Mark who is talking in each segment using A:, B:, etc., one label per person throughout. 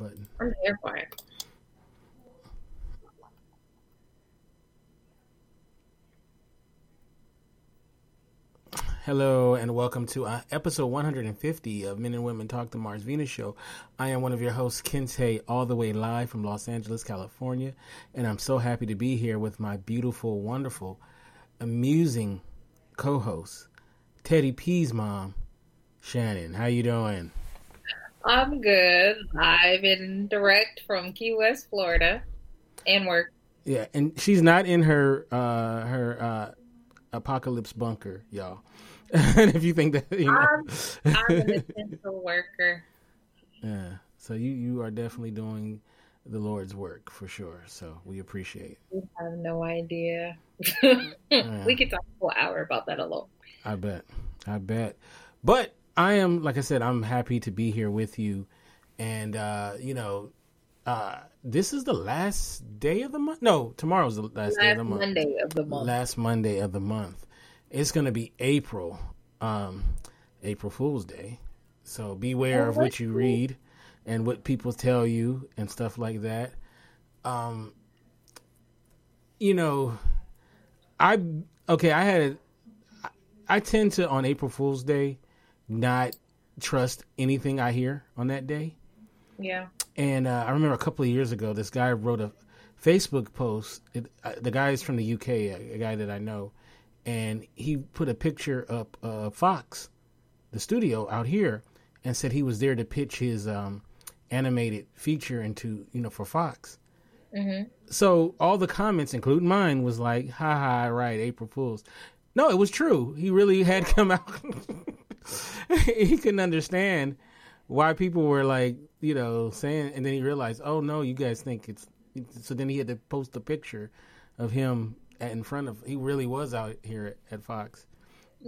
A: button.
B: I'm here for it.
A: Hello and welcome to uh, episode 150 of Men and Women Talk the Mars Venus Show. I am one of your hosts, Kente, all the way live from Los Angeles, California, and I'm so happy to be here with my beautiful, wonderful, amusing co-host, Teddy P's mom, Shannon. How you doing?
B: I'm good. Live and direct from Key West, Florida, and work.
A: Yeah, and she's not in her uh, her uh, apocalypse bunker, y'all. and if you think that, you know.
B: I'm, I'm an essential worker.
A: Yeah. So you you are definitely doing the Lord's work for sure. So we appreciate.
B: You have no idea.
A: Yeah.
B: We could talk for an hour about that alone.
A: I bet. I bet. But I am like I said, I'm happy to be here with you. And uh, you know, uh this is the last day of the month. No, tomorrow's the last, day of the month.
B: Monday of the month.
A: Last Monday of the month. It's gonna be April. Um April Fool's Day. So beware of what you read and what people tell you and stuff like that. Um you know, I okay, I had I tend to on April Fool's Day not trust anything I hear on that day.
B: Yeah.
A: And uh, I remember a couple of years ago, this guy wrote a Facebook post. It, uh, the guy is from the UK, a, a guy that I know, and he put a picture up of Fox, the studio out here, and said he was there to pitch his um, animated feature into you know for Fox.
B: hmm
A: So all the comments, including mine, was like, "Ha ha, right, April Fools." No, it was true. He really had come out. he couldn't understand why people were like, you know, saying, and then he realized, oh no, you guys think it's. So then he had to post a picture of him at, in front of. He really was out here at, at Fox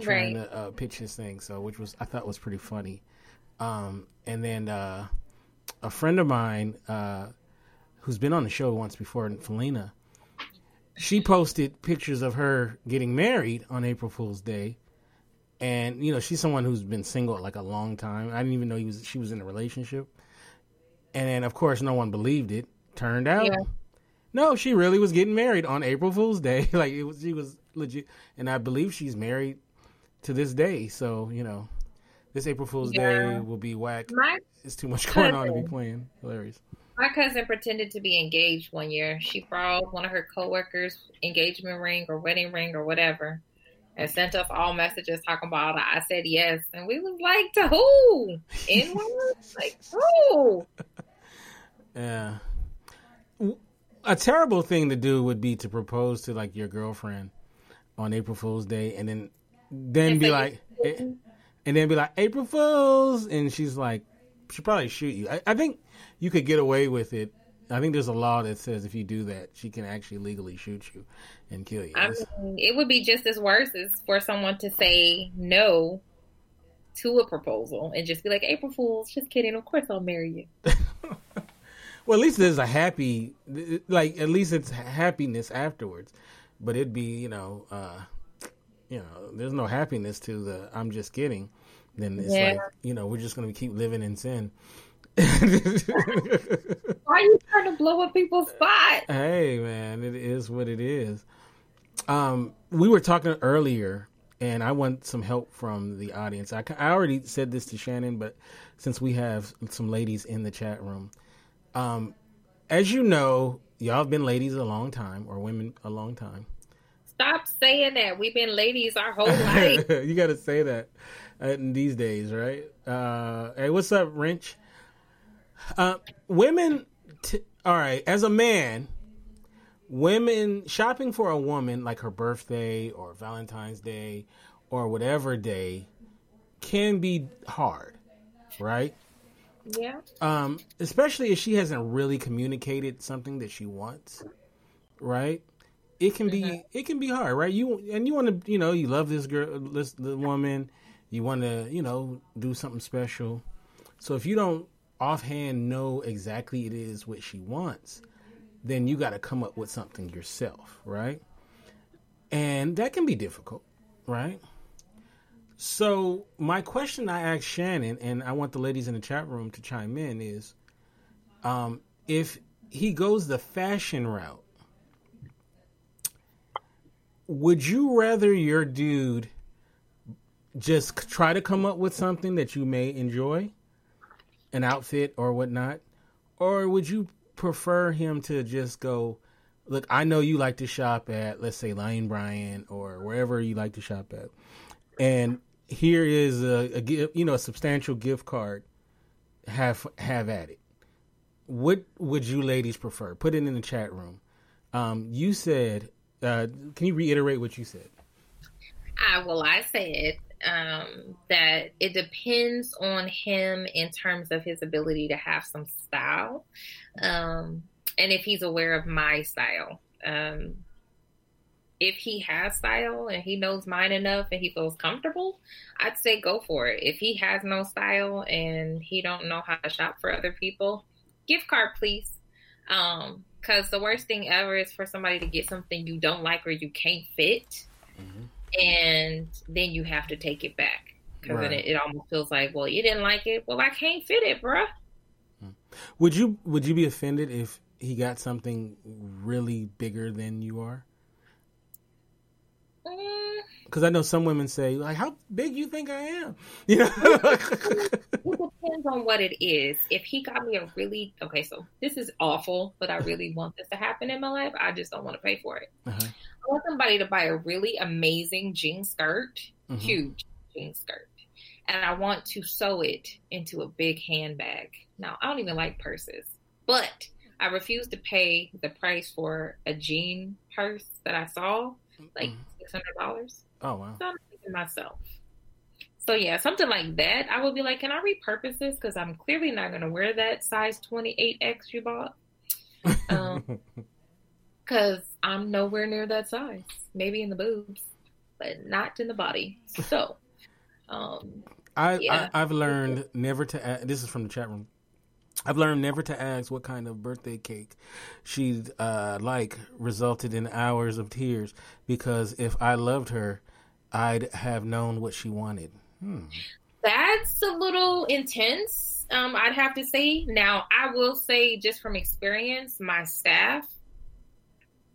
A: trying
B: Right.
A: to uh, pitch his thing. So which was I thought was pretty funny. Um, and then uh, a friend of mine uh, who's been on the show once before, Felina, she posted pictures of her getting married on April Fool's Day. And you know she's someone who's been single like a long time. I didn't even know he was she was in a relationship. And then of course no one believed it. Turned out,
B: Yeah.
A: no, she really was getting married on April Fool's Day. like it was, she was legit, and I believe she's married to this day. So you know, this April Fool's Day will be whack.
B: My
A: It's too much going on to be playing. Hilarious.
B: my cousin pretended to be engaged one year. She borrowed one of her coworkers' engagement ring or wedding ring or whatever, and sent us all messages talking about it. I said yes, and we was like, to who? Anyone? like who?
A: Yeah. A terrible thing to do would be to propose to like your girlfriend on April Fool's Day, and then then
B: And
A: be like, eh, and then be like April Fools, and she's like, she'd probably shoot you. I, I think you could get away with it. I think there's a law that says if you do that, she can actually legally shoot you and kill you.
B: I mean, it would be just as worse as for someone to say no to a proposal and just be like, April Fools, just kidding. Of course I'll marry you.
A: Well, at least there's a happy, like at least it's happiness afterwards. But it'd be, you know, uh, you know, there's no happiness to the I'm just kidding. Then it's
B: Yeah.
A: like, you know, we're just gonna keep living in sin.
B: Why are you trying to blow up people's spot?
A: hey, man, it is what it is. Um, we were talking earlier, and I want some help from the audience. I, I already said this to Shannon, but since we have some ladies in the chat room, um, as you know, y'all have been ladies a long time, or women a long time.
B: Stop saying that. We've been ladies our whole life.
A: you got to say that uh, in these days, right? Uh, hey, what's up, Wrench? Uh, women, t- all right, as a man, women shopping for a woman like her birthday or Valentine's Day or whatever day can be hard, right?
B: yeah.
A: Um, especially if she hasn't really communicated something that she wants, right? It can be it can be hard, right? You and you want to, you know, you love this girl, this the woman, you want to, you know, do something special. So if you don't offhand know exactly it is what she wants, then you got to come up with something yourself, right? And that can be difficult, right? So my question I asked Shannon, and I want the ladies in the chat room to chime in, is Um, if he goes the fashion route, would you rather your dude just try to come up with something that you may enjoy, an outfit or whatnot, or would you prefer him to just go? Look, I know you like to shop at, let's say, Lane Bryant or wherever you like to shop at, and here is a, a you know, a substantial gift card. Have have at it. What would you ladies prefer? Put it in the chat room. Um, you said, uh, can you reiterate what you said?
B: I well, I said um, that it depends on him in terms of his ability to have some style, um, and if he's aware of my style. Um, if he has style and he knows mine enough and he feels comfortable, I'd say go for it. If he has no style and he don't know how to shop for other people, gift card please. Um, cause the worst thing ever is for somebody to get something you don't like or you can't fit, mm-hmm. And then you have to take it back because right. then it, it, almost feels like, well, you didn't like it. Well, I can't fit it, bruh.
A: Would you Would you be offended if he got something really bigger than you are? Mm, Because I know some women say, like, how big you think I am? You know?
B: it depends on what it is. If he got me a really, okay, so this is awful, but I really want this to happen in my life. I just don't want to pay for it. Uh-huh. I want somebody to buy a really amazing jean skirt, mm-hmm. huge jean skirt, and I want to sew it into a big handbag. Now, I don't even like purses, but I refuse to pay the price for a jean purse that I saw like mm-hmm. six hundred dollars.
A: Oh wow!
B: So I'm thinking myself. So yeah, something like that. I would be like, can I repurpose this? Because I'm clearly not going to wear that size 28x you bought. Um, because I'm nowhere near that size. Maybe in the boobs, but not in the body. So, um,
A: I, yeah. I have learned never to. Add, this is from the chat room. I've learned never to ask what kind of birthday cake she'd uh, like resulted in hours of tears because if I loved her, I'd have known what she wanted. Hmm.
B: That's a little intense. Um, I'd have to say. Now, I will say, just from experience, my staff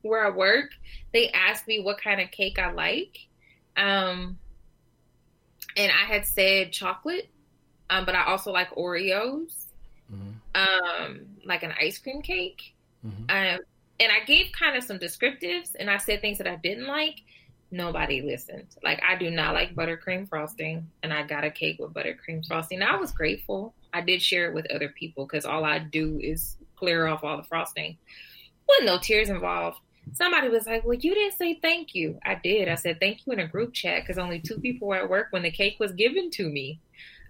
B: where I work, they ask me what kind of cake I like. Um, and I had said chocolate, um, but I also like Oreos mm-hmm. um, like an ice cream cake. Mm-hmm. Um, and I gave kind of some descriptives and I said things that I didn't like. Nobody listened. Like I do not like buttercream frosting, and I got a cake with buttercream frosting. I was grateful. I did share it with other people because all I do is clear off all the frosting. Wasn't no tears involved. Somebody was like, "Well, you didn't say thank you." I did. I said thank you in a group chat because only two people were at work when the cake was given to me.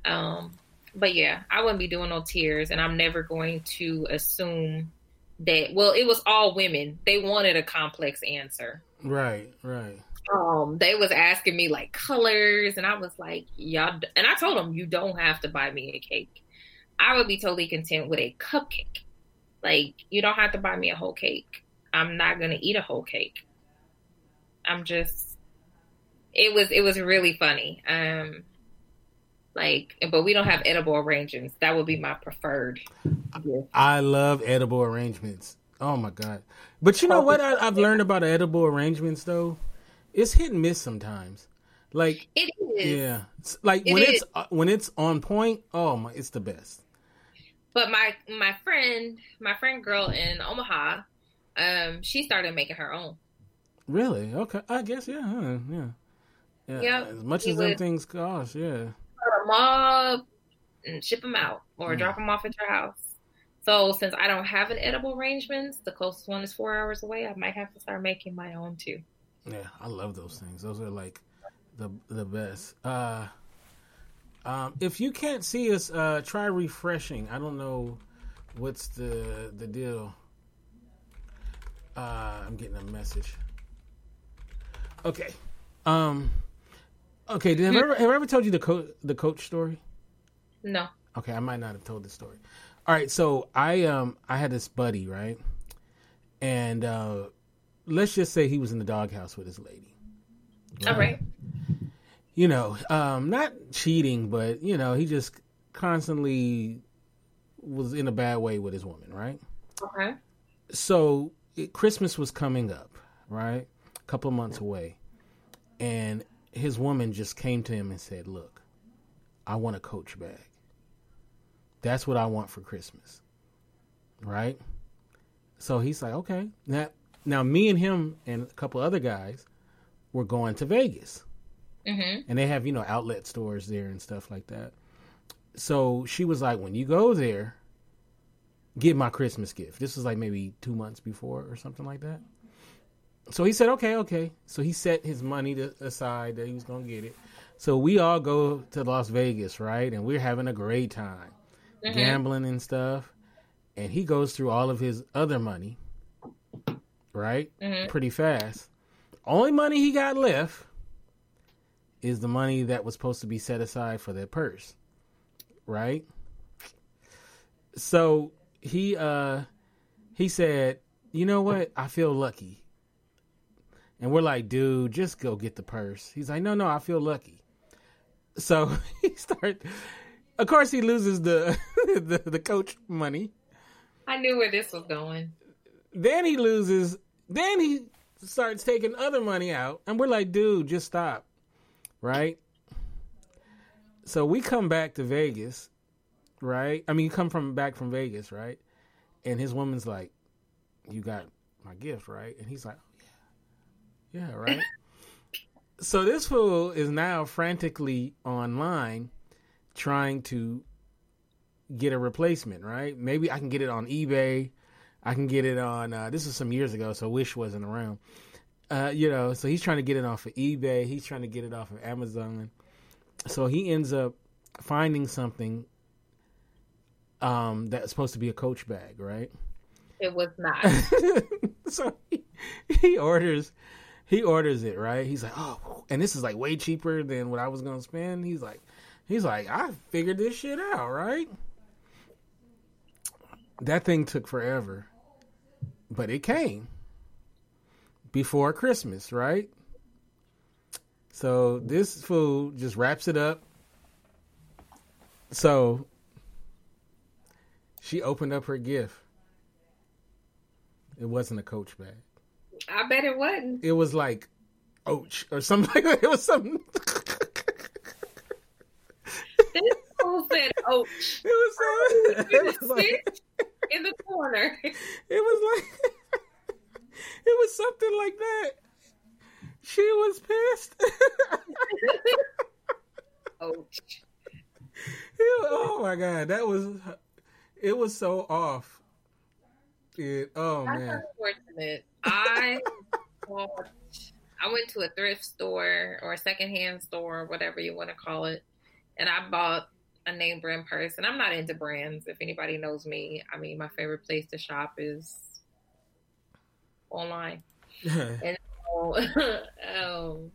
B: Um, but yeah, I wouldn't be doing no tears, and I'm never going to assume that. Well, it was all women. They wanted a complex answer.
A: Right, right.
B: Um, they was asking me like colors, and I was like, y'all. And I told them, you don't have to buy me a cake. I would be totally content with a cupcake. Like, you don't have to buy me a whole cake. I'm not gonna eat a whole cake. I'm just. It was it was really funny. Um, like, but we don't have edible arrangements. That would be my preferred.
A: I love edible arrangements. Oh my god! But you know what I, have learned about edible arrangements though, it's hit and miss sometimes. Like
B: it is.
A: Yeah, it's like it when is. it's uh, when it's on point. Oh my, it's the best.
B: But my my friend, my friend girl in Omaha, um, she started making her own.
A: Really? Okay, I guess yeah, huh? yeah, yeah. Yep. As much as them things cost, yeah
B: them up and ship them out or mm. drop them off at your house. So since I don't have an edible arrangements, the closest one is four hours away. I might have to start making my own too.
A: Yeah, I love those things. Those are like the the best. Uh, um, if you can't see us, uh, try refreshing. I don't know what's the the deal. Uh, I'm getting a message. Okay. Um, Okay, did, have, I ever, have I ever told you the coach the coach story?
B: No.
A: Okay, I might not have told the story. All right, so I um I had this buddy right, and uh, let's just say he was in the doghouse with his lady.
B: Right? All right.
A: You know, um, not cheating, but you know, he just constantly was in a bad way with his woman, right?
B: Okay.
A: So it, Christmas was coming up, right? A couple of months away, and his woman just came to him and said, "Look, I want a Coach bag. That's what I want for Christmas." Right? So he's like, "Okay." Now, now me and him and a couple other guys were going to Vegas.
B: Mm-hmm.
A: And they have, you know, outlet stores there and stuff like that. So she was like, when you go there, get my Christmas gift. This was like maybe two months before or something like that. So he said, okay, okay. So he set his money to, aside that he was going to get it. So we all go to Las Vegas, right? And we're having a great time,
B: Mhm.
A: gambling and stuff. And he goes through all of his other money, right?
B: Mhm.
A: Pretty fast. Only money he got left is the money that was supposed to be set aside for their purse, right? So he uh he said, "You know what? I feel lucky." And we're like, "Dude, just go get the purse." He's like, "No, no, I feel lucky." So he start Of course he loses the the, the coach money.
B: I knew where this was going.
A: Then he loses. Then he starts taking other money out, and we're like, "Dude, just stop." Right? So we come back to Vegas, right? I mean, you come from back from Vegas, right? And his woman's like, "You got my gift, right?" And he's like, "Oh yeah, yeah, right." so this fool is now frantically online trying to get a replacement, right? Maybe I can get it on eBay. I can get it on. Uh, this was some years ago, so Wish wasn't around. Uh, you know, so he's trying to get it off of eBay. He's trying to get it off of Amazon. So he ends up finding something um, that's supposed to be a Coach bag, right?
B: It was not.
A: so he, he orders he orders it right he's like oh and this is like way cheaper than what i was gonna spend he's like he's like i figured this shit out right that thing took forever but it came before christmas right? So this fool just wraps it up. So she opened up her gift. It wasn't a coach bag.
B: I bet it wasn't.
A: it was like ouch or something like that. It was something.
B: This fool said, "Oh,
A: It was, so, it was like
B: in the corner."
A: it was like it was something like that. She was pissed.
B: Oh,
A: oh my god, that was it was so off. It, oh
B: that's
A: man,
B: unfortunate. I bought, I went to a thrift store or a secondhand store, whatever you want to call it, and I bought a name brand purse. And I'm not into brands. If anybody knows me, I mean, my favorite place to shop is online. So, um,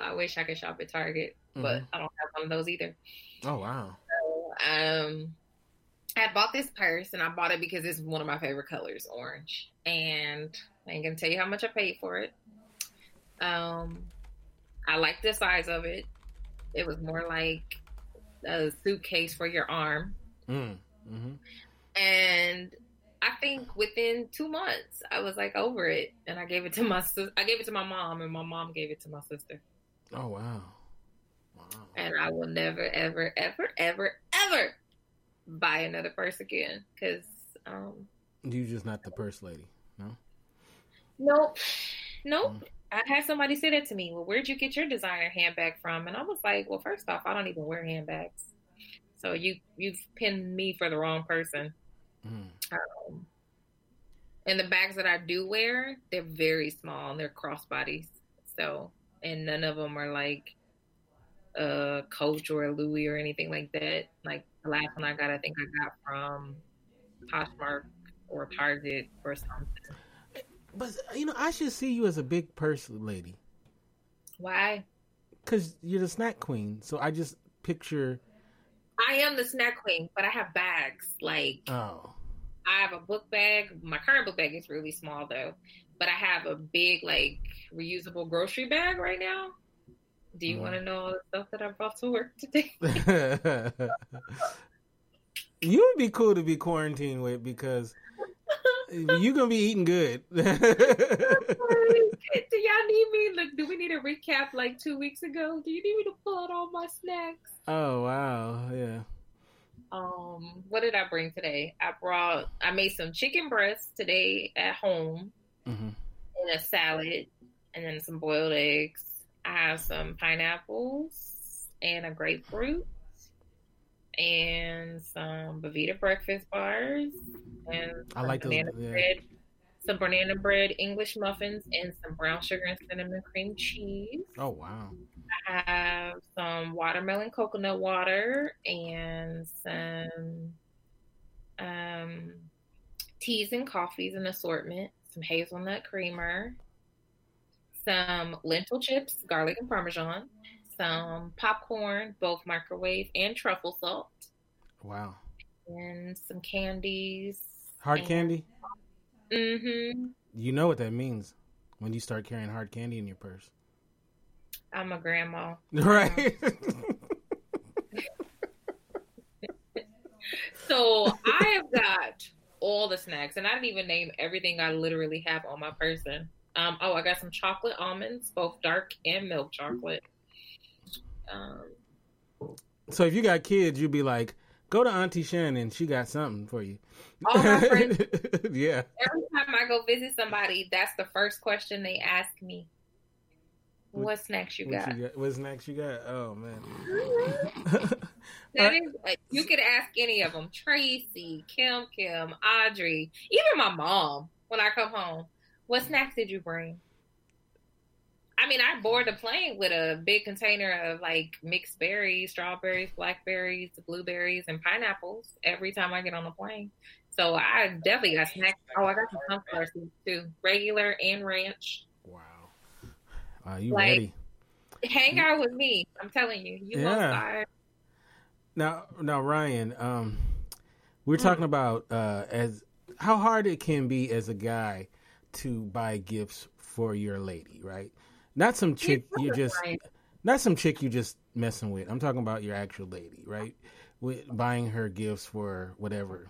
B: I wish I could shop at Target, but I don't have one of those either.
A: oh wow,
B: um I bought this purse and I bought it because it's one of my favorite colors, orange. And I ain't gonna tell you how much I paid for it. Um I like the size of it. It was more like a suitcase for your arm.
A: mm, hmm
B: And I think within two months I was like over it. And I gave it to my I gave it to my mom and my mom gave it to my sister.
A: oh wow, wow.
B: and I will never, ever, ever, ever, ever buy another purse again. Because, um,
A: You just not the purse lady, no?
B: nope, nope.
A: Mm.
B: I had somebody say that to me. Well, where'd you get your designer handbag from? And I was like, well, first off, I don't even wear handbags. So you you've pinned me for the wrong person.
A: Mm.
B: Um, and the bags that I do wear, they're very small and they're crossbodies. So, and none of them are like a Coach or a Louis or anything like that. Like the last one I got, I think I got from Poshmark or Target or something.
A: But you know, I should see you as a big purse lady
B: Why?
A: because you're the snack queen. So I just picture.
B: I am the snack queen, but I have bags. Like
A: Oh,
B: I have a book bag. My current book bag is really small though, but I have a big like reusable grocery bag right now. Do you
A: Mhm.
B: want to know all the stuff that I brought to work today?
A: You would be cool to be quarantined with because you're gonna be eating good.
B: do y'all need me? Look, do we need a recap like two weeks ago? Do you need me to pull out all my snacks?
A: Oh wow, yeah.
B: Um, what did I bring today? I brought I made some chicken breasts today at home
A: hmm
B: and a salad and then some boiled eggs. I have some pineapples and a grapefruit and some belVita breakfast bars and
A: I like those,
B: banana
A: yeah.
B: bread, some banana bread English muffins and some brown sugar and cinnamon cream cheese.
A: Oh wow.
B: I have some watermelon coconut water and some um, teas and coffees and assortment, some hazelnut creamer, some lentil chips, garlic and parmesan, some popcorn, both microwave and truffle salt,
A: Wow.
B: and some candies.
A: Hard
B: And-
A: candy?
B: Mm-hmm.
A: You know what that means when you start carrying hard candy in your purse.
B: I'm a grandma.
A: Right?
B: So I have got all the snacks, and I didn't even name everything I literally have on my person. Um, oh, I got some chocolate almonds, both dark and milk chocolate. Um,
A: so if you got kids, you'd be like, go to Auntie Shannon. She got something for you.
B: all my friends,
A: yeah.
B: every time I go visit somebody, that's the first question they ask me. What snacks you
A: What
B: got?
A: you got? What snacks you got? Oh man.
B: That is, like, you could ask any of them. Tracy, Kim, Kim, Audrey, even my mom. When I come home, what snacks did you bring? I mean, I board the plane with a big container of like mixed berries, strawberries, blackberries, blueberries, and pineapples every time I get on the plane. So I definitely got snacks. Oh, I got some sunflower seeds too, regular and ranch.
A: wow. are you
B: Like-
A: ready?
B: Hang out with me. I'm telling you, you won't
A: Yeah.
B: start.
A: Now, now, Ryan, um, we're
B: Hmm.
A: talking about uh, as how hard it can be as a guy to buy gifts for your lady, right? Not some chick you just,
B: Right.
A: not some chick you just messing with. I'm talking about your actual lady, right? With buying her gifts for whatever.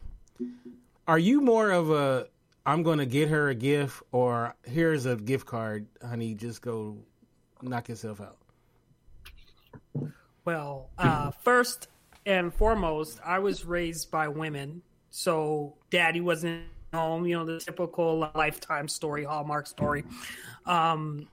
A: Are you more of a I'm going to get her a gift, or here's a gift card, honey, just go knock yourself out?
C: Well, uh, first and foremost, I was raised by women, so daddy wasn't home. You know the typical lifetime story, Hallmark story. Um,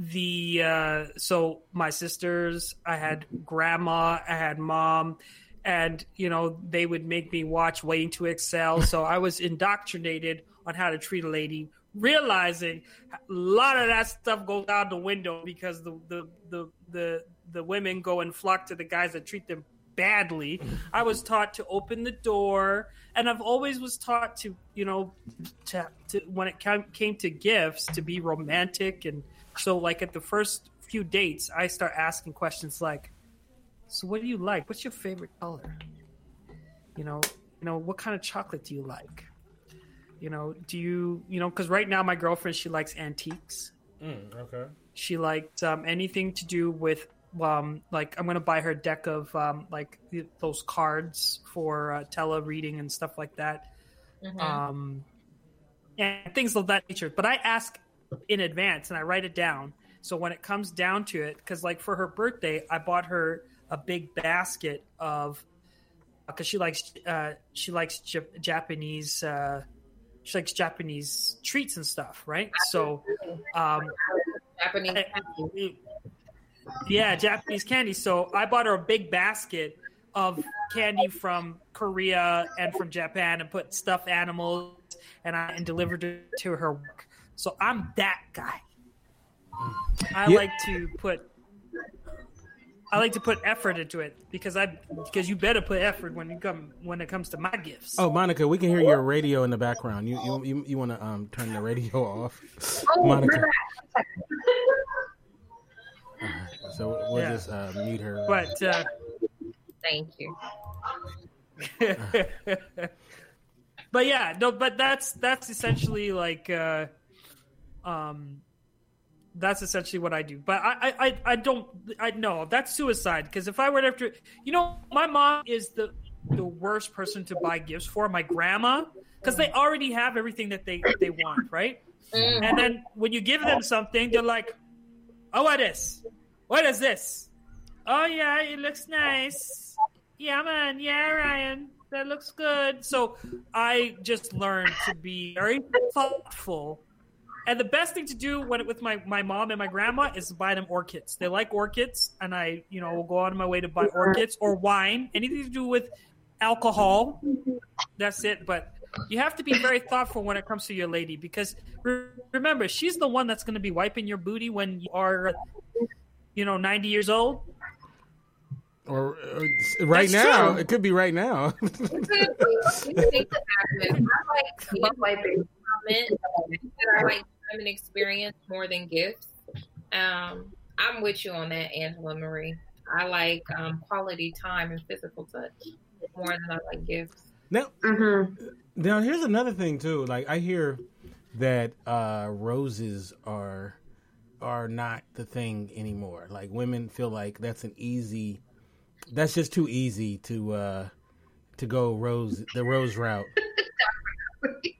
C: the uh, so my sisters, I had grandma, I had mom, and you know they would make me watch Waiting to Exhale. So I was indoctrinated on how to treat a lady. Realizing a lot of that stuff goes out the window because the the the the, the women go and flock to the guys that treat them badly. I was taught to open the door, and I've always was taught to, you know, to, to when it came, came to gifts, to be romantic, and so like at the first few dates, I start asking questions like, "So what do you like? What's your favorite color? You know, you know, what kind of chocolate do you like? You know, do you, you know, because right now my girlfriend she likes antiques."
A: okay.
C: she liked um, anything to do with um, like I'm gonna buy her a deck of um, like those cards for uh, tele reading and stuff like that,
B: Mhm.
C: um, and things of that nature. But I ask in advance and I write it down. So when it comes down to it, because like for her birthday, I bought her a big basket of because she likes uh, she likes Jap- Japanese uh, she likes Japanese treats and stuff, right? So. Um,
B: Japanese
C: Eh,
B: candy.
C: yeah, Japanese candy. So I bought her a big basket of candy from Korea and from Japan and put stuffed animals and I and delivered it to her work. So I'm that guy. I
A: Yeah.
C: like to put I like to put effort into it because I because you better put effort when you come when it comes to my gifts.
A: Oh, Monica, we can hear your radio in the background. You you you, you want to um turn the radio off,
B: Oh,
A: Monica? So we'll
C: Yeah.
A: just uh, mute her.
C: But uh,
B: Thank you.
C: but yeah, no, but that's that's essentially like uh um that's essentially what I do. But I I I, don't I know that's suicide because if I were to you know, my mom is the the worst person to buy gifts for, my grandma, because they already have everything that they they want, right?
B: Mm.
C: And then when you give them something, they're like, "Oh, what is? What is this? Oh yeah, it looks nice. Yeah, man. Yeah, Ryan, that looks good." So I just learned to be very thoughtful. And the best thing to do when with my, my mom and my grandma is to buy them orchids. They like orchids, and I, you know, will go out of my way to buy orchids or wine, anything to do with alcohol. That's it. But you have to be very thoughtful when it comes to your lady because re- remember, she's the one that's going to be wiping your booty when you are, you know, 90 years old.
A: Or, or right
C: That's
A: now,
C: true.
A: it could be right now.
B: You think that happens. I like
D: Butt wiping.
B: comment that I like time and experience more than gifts. Um, I'm with you on that, Angela Marie. I like um, quality time and physical touch more than I like gifts.
A: now,
D: Mm-hmm.
A: now here's another thing too. Like I hear that uh, roses are are not the thing anymore. Like women feel like that's an easy. That's just too easy to uh, to go rose the rose route.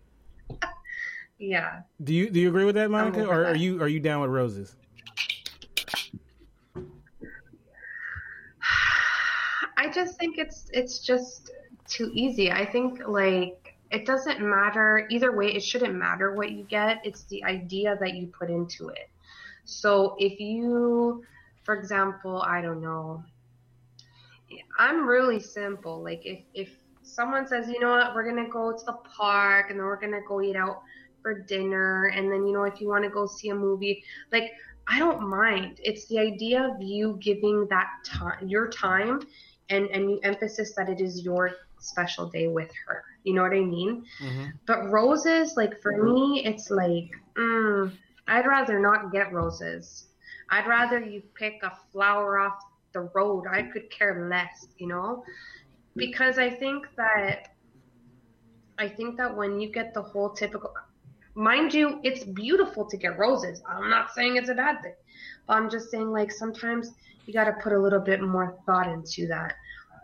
D: Yeah.
A: Do you do you agree with that, Monica, or are you are you down with roses?
D: I just think it's it's just too easy. I think like it doesn't matter either way. It shouldn't matter what you get. It's the idea that you put into it. So if you, for example, I don't know. I'm really simple. Like if if someone says, you know what, we're gonna go to the park and then we're gonna go eat out for dinner, and then you know if you want to go see a movie, like I don't mind. It's the idea of you giving that time, your time, and and you emphasis that it is your special day with her. You know what I mean?
A: Mm-hmm.
D: But roses, like for me, it's like mm, I'd rather not get roses. I'd rather you pick a flower off the road. I could care less, you know, because I think that I think that when you get the whole typical, mind you, it's beautiful to get roses. I'm not saying it's a bad thing, but I'm just saying like sometimes you got to put a little bit more thought into that.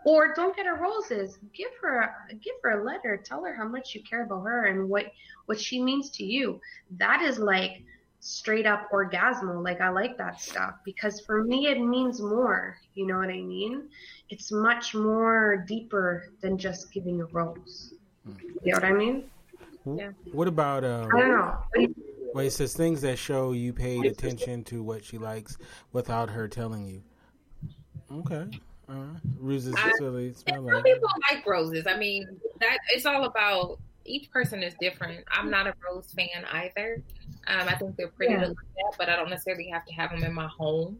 D: Or don't get her roses. Give her a, give her a letter. Tell her how much you care about her and what what she means to you. That is like straight up orgasmo. Like I like that stuff because for me it means more. You know what I mean? It's much more deeper than just giving a rose. Hmm. You know what I mean?
B: Yeah.
A: What about um,
D: I don't know.
A: Well, it says things that show you paid attention to what she likes without her telling you. Okay. All right. Roses
B: I-
A: silly.
B: Some
A: like.
B: people like roses. I mean, that it's all about each person is different. I'm not a rose fan either. Um, I think they're pretty
D: Yeah.
B: to look at, but I don't necessarily have to have them in my home.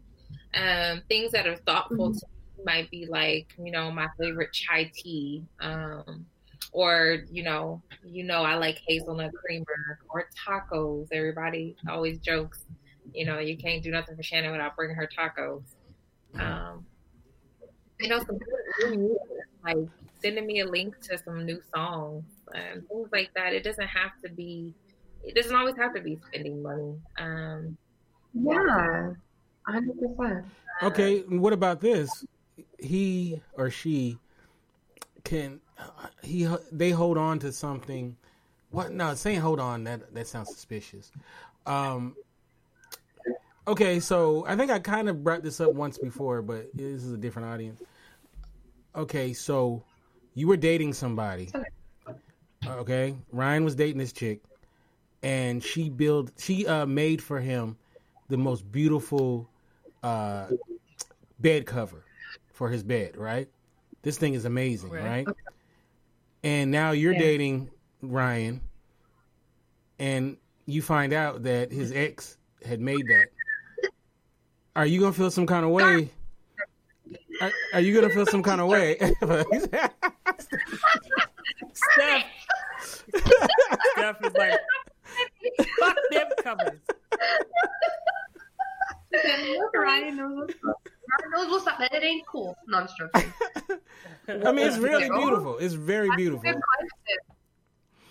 B: Um, things that are thoughtful to me might be like, you know, my favorite chai tea, um, or you know, you know, I like hazelnut creamer or tacos. Everybody always jokes, you know, you can't do nothing for Shannon without bringing her tacos. Um, you know, some good music, like sending me a link to some new songs and things like that. It doesn't have to be. It doesn't always have to be spending money. Um,
D: Yeah. hundred percent.
A: Okay. What about this? He or she can he they hold on to something. What? No, saying hold on that that sounds suspicious. Um. Okay, so I think I kind of brought this up once before, but this is a different audience. Okay, so you were dating somebody. Okay, Ryan was dating this chick, and she built she uh made for him the most beautiful uh bed cover for his bed, right? This thing is amazing,
C: Right.
A: right? And now you're
D: Yeah.
A: dating Ryan and you find out that his ex had made that. Are you gonna feel some kind of way? Are, are you gonna feel some kind of way?
C: Steph, Steph is like, fuck them covers.
D: Ryan knows what's up. Ryan knows what's up, and it ain't cool. No, I'm joking.
A: I mean, it's really beautiful. It's very beautiful.
D: Good.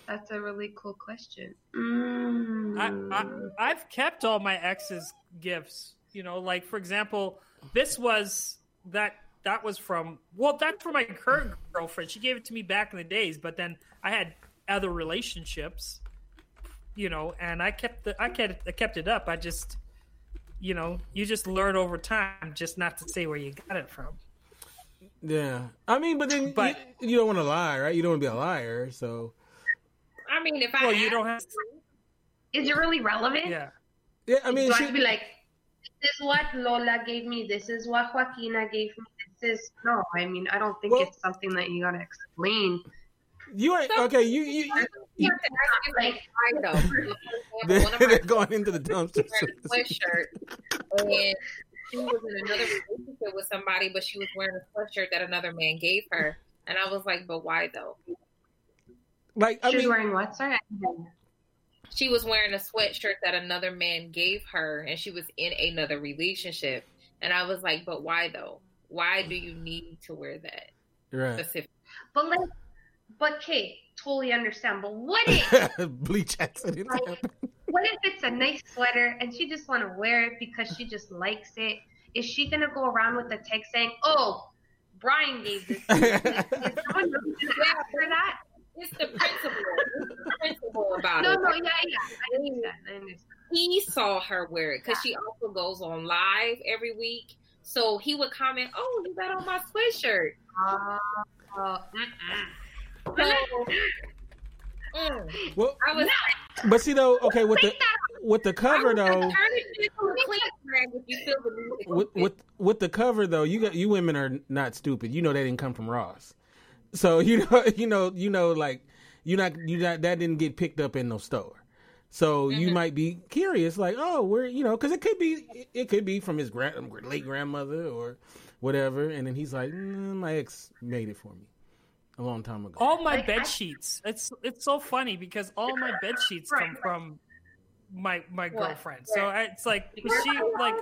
D: That's a really cool question. Mm.
C: I, I, I've kept all my ex's gifts. You know, like for example, this was that that was from well, that's from my current girlfriend. She gave it to me back in the days, but then I had other relationships, you know, and I kept the I kept I kept it up. I just, you know, you just learn over time, just not to say where you got it from.
A: Yeah, I mean, but then
C: But-
A: you, you don't want to lie, right? You don't want to be a liar, so
B: I mean, if I
C: Well, you don't have, to...
D: Is it really relevant?
C: yeah.
A: yeah. I mean,
D: so I
A: she,
D: have to be like, this is what Lola gave me. This is what Joaquina gave me. This is no. I mean, I don't think
A: Well-
D: it's something that you gotta explain.
A: You ain't okay. You you. you
B: You have to ask yourself
D: Like-
B: why though.
A: They're,
B: one of my
A: they're going into the dumpster.
B: wearing a sweatshirt and she was in another relationship with somebody, but she was wearing a sweatshirt that another man gave her. And I was like, but why though?
A: Like I
D: She was wearing what? Sorry. I didn't hear.
B: She was wearing a sweatshirt that another man gave her and she was in another relationship. And I was like, but why though? Why do you need to wear that
A: right?
B: specific?
D: But like, but Kate, totally understand. But what if,
A: Bleach accident.
D: Like- what if it's a nice sweater and she just want to wear it because she just likes it? Is she gonna go around with the text saying, "Oh, Brian gave this"? to. Is someone really gonna that?
B: It's the principle. It's the principle about
D: No,
B: it.
D: no, yeah, yeah. I understand. I understand.
B: he saw her wear it because she also goes on live every week. So he would comment, "Oh, you got on my sweatshirt."
D: Uh, uh,
B: mm,
A: well,
B: I was
A: but see though, okay, with the with the cover though,
B: was turning into a clean drag if you feel the music.
A: with with with the cover though, you got you women are not stupid. You know that didn't come from Ross, so you know you know you know like you not you not that didn't get picked up in no store. So you
B: Mhm.
A: might be curious, like, oh, where you know, because it could be it could be from his grand, late grandmother or whatever, and then he's like, mm, my ex made it for me a long time ago.
C: All my
D: Like,
C: bed
D: I-
C: sheets. It's it's so funny because all my bed sheets come
D: Right.
C: from my my
D: What?
C: girlfriend. So I, it's like
D: Be
C: she like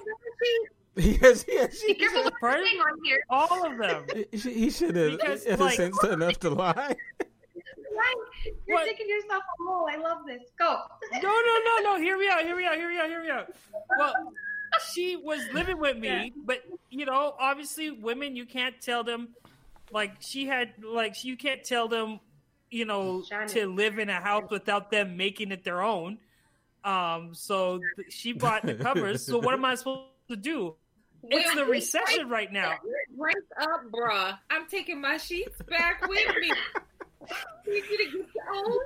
A: yes, yes,
D: Be careful what you're saying on here.
C: all of them.
A: He, he should have
C: Because, like-
A: sense enough to lie.
D: Right? You're
C: What?
D: thinking to yourself, "Oh, I love this." Go.
C: No, no, no, no. Hear me out. Hear me out. Hear me out. Hear me out. Well, she was living with me,
D: Yeah.
C: but you know, obviously, women you can't tell them. Like she had, like you can't tell them, you know,
D: Shannon.
C: to live in a house without them making it their own. Um, so th- she bought the covers. So what am I supposed to do? It's the recession right now.
B: Break up, bruh. I'm taking my sheets back with me. You need to get your own.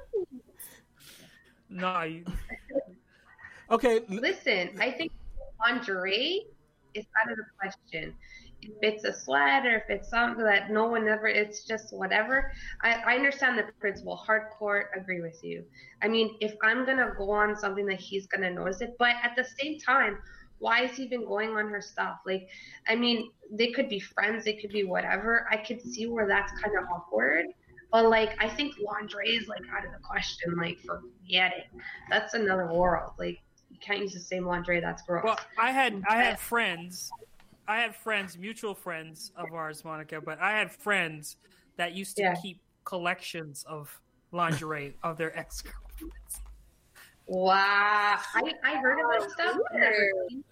C: No, you,
A: Okay,
D: Listen, I think lingerie is out of the question. If it's a sweater, if it's something that no one ever, it's just whatever. I, I understand the principle. Hardcore, agree with you. I mean, if I'm gonna go on something that he's gonna notice it, but at the same time, why is he even going on her stuff? Like, I mean, they could be friends, they could be whatever. I could see where that's kind of awkward. But like, I think lingerie is like out of the question. Like, forget it. That's another world. Like, you can't use the same lingerie. That's gross.
C: Well, I had I had friends, I had friends, mutual friends of ours, Monica. But I had friends that used to
D: Yeah.
C: keep collections of lingerie of their ex girlfriends.
D: wow, I, I heard of that oh, stuff. but never seen it.